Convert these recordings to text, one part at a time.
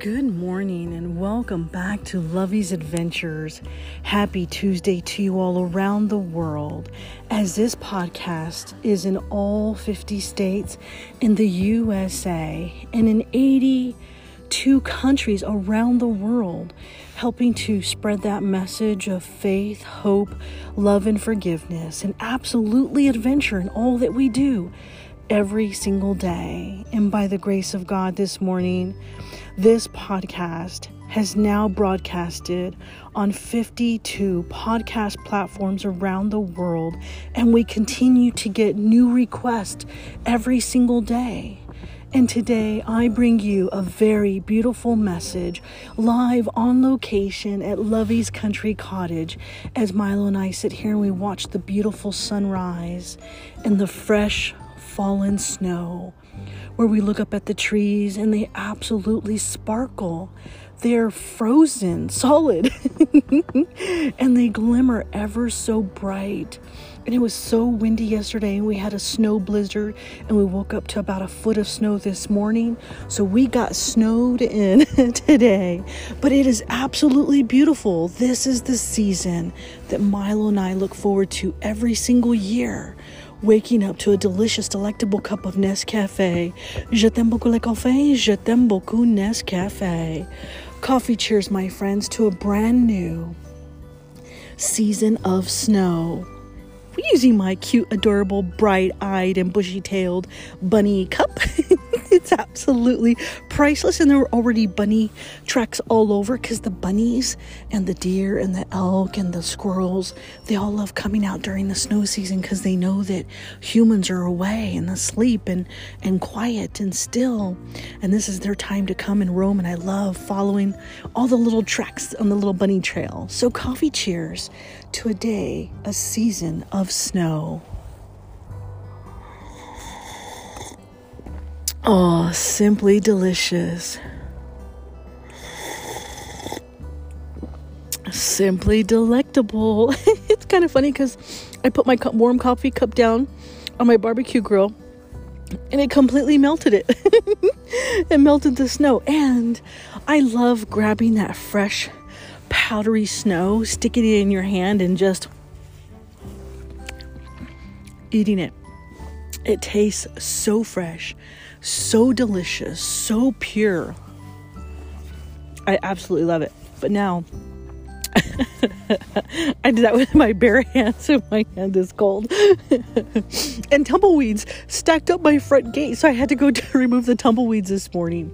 Good morning and welcome back to Lovey's Adventures. Happy Tuesday to you all around the world, as this podcast is in all 50 states in the USA and in 82 countries around the world, helping to spread that message of faith, hope, love, and forgiveness, and absolutely adventure in all that we do every single day. And by the grace of God this morning, this podcast has now broadcasted on 52 podcast platforms around the world, and we continue to get new requests every single day. And today I bring you a very beautiful message live on location at Lovey's Country Cottage as Milo and I sit here and we watch the beautiful sunrise and the fresh fallen snow where we look up at the trees and they absolutely sparkle. They're frozen, solid, and they glimmer ever so bright. And it was so windy yesterday, and we had a snow blizzard, and we woke up to about a foot of snow this morning. So we got snowed in today, but it is absolutely beautiful. This is the season that Milo and I look forward to every single year waking up to a delicious, delectable cup of Nescafe. Je t'aime beaucoup le café, je t'aime beaucoup Nescafe. Coffee cheers, my friends, to a brand new season of snow using my cute, adorable, bright eyed, and bushy tailed bunny cup. it's absolutely priceless. And there were already bunny tracks all over because the bunnies and the deer and the elk and the squirrels, they all love coming out during the snow season because they know that humans are away and asleep and, and quiet and still. And this is their time to come and roam. And I love following all the little tracks on the little bunny trail. So, coffee cheers to a day, a season of snow. Oh, simply delicious. Simply delectable. it's kind of funny because I put my warm coffee cup down on my barbecue grill and it completely melted it. it melted the snow. And I love grabbing that fresh powdery snow, sticking it in your hand, and just eating it. It tastes so fresh, so delicious, so pure. I absolutely love it. But now, I did that with my bare hands, and my hand is cold. and tumbleweeds stacked up my front gate, so I had to go to remove the tumbleweeds this morning.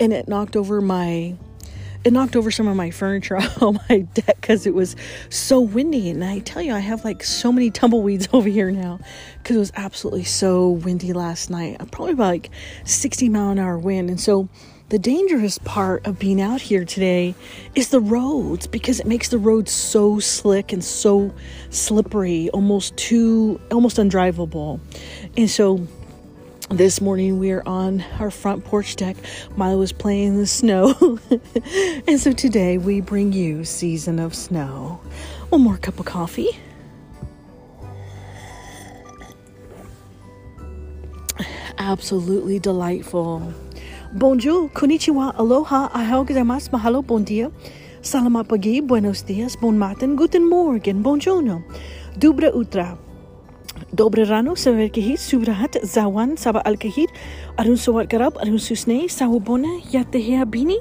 And it knocked over my it knocked over some of my furniture on my deck because it was so windy. And I tell you, I have like so many tumbleweeds over here now because it was absolutely so windy last night. Probably about like 60 mile an hour wind. And so the dangerous part of being out here today is the roads because it makes the roads so slick and so slippery, almost too, almost undrivable. And so this morning we are on our front porch deck. Milo was playing in the snow. and so today we bring you Season of Snow. One more cup of coffee. Absolutely delightful. Bonjour, konnichiwa, aloha, ahau gozaimasu, mahalo, bon dia, salamat pagi, buenos dias, bon matin, guten morgen, buongiorno, dubra utra. Rano, severkehit, subrahat, zawan, saba alkehit, arun sawat garab, arun susne, sawubona, yatehea bini,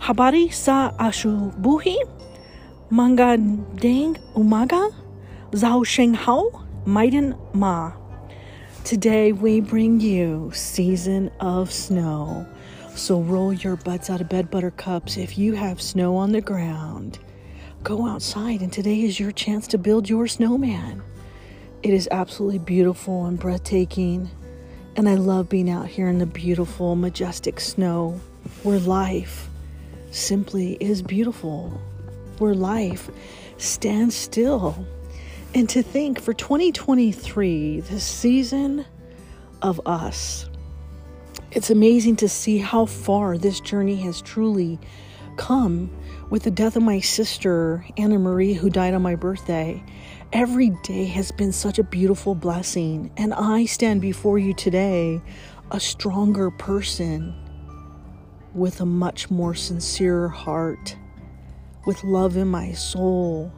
habari sa ashubuhi, manga deng umaga, zhao sheng hao, maiden ma. Today we bring you Season of Snow. So roll your butts out of bed, buttercups. If you have snow on the ground, go outside, and today is your chance to build your snowman. It is absolutely beautiful and breathtaking. And I love being out here in the beautiful, majestic snow where life simply is beautiful, where life stands still. And to think for 2023, the season of us, it's amazing to see how far this journey has truly come with the death of my sister, Anna Marie, who died on my birthday. Every day has been such a beautiful blessing, and I stand before you today a stronger person with a much more sincere heart, with love in my soul,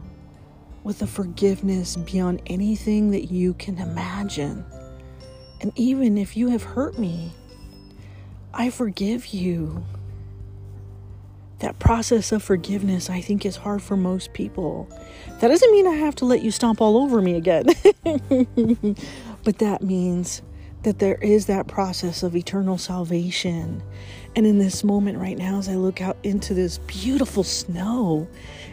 with a forgiveness beyond anything that you can imagine. And even if you have hurt me, I forgive you. That process of forgiveness, I think, is hard for most people. That doesn't mean I have to let you stomp all over me again, but that means that there is that process of eternal salvation. And in this moment right now, as I look out into this beautiful snow,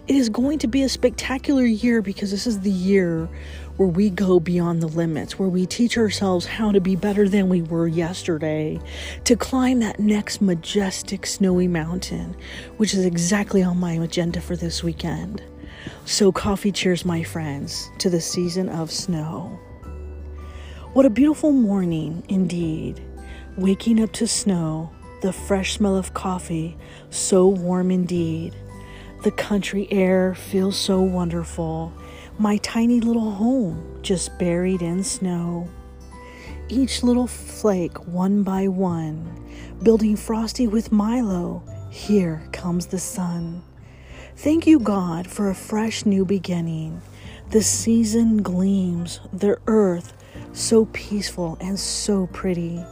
it is going to be a spectacular year because this is the year where we go beyond the limits, where we teach ourselves how to be better than we were yesterday, to climb that next majestic snowy mountain, which is exactly on my agenda for this weekend. So, coffee cheers, my friends, to the season of snow. What a beautiful morning indeed. Waking up to snow, the fresh smell of coffee, so warm indeed. The country air feels so wonderful. My tiny little home just buried in snow. Each little flake, one by one, building frosty with Milo. Here comes the sun. Thank you, God, for a fresh new beginning. The season gleams, the earth so peaceful and so pretty.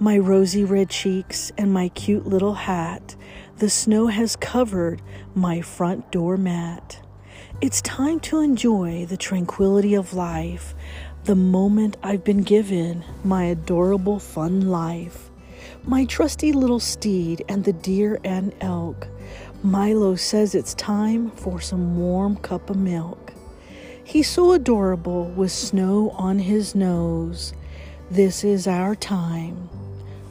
My rosy red cheeks and my cute little hat, the snow has covered my front door mat. It's time to enjoy the tranquility of life, the moment I've been given, my adorable fun life. My trusty little steed and the deer and elk. Milo says it's time for some warm cup of milk. He's so adorable with snow on his nose. This is our time,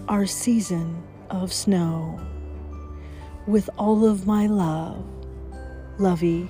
our season of snow. With all of my love, Lovey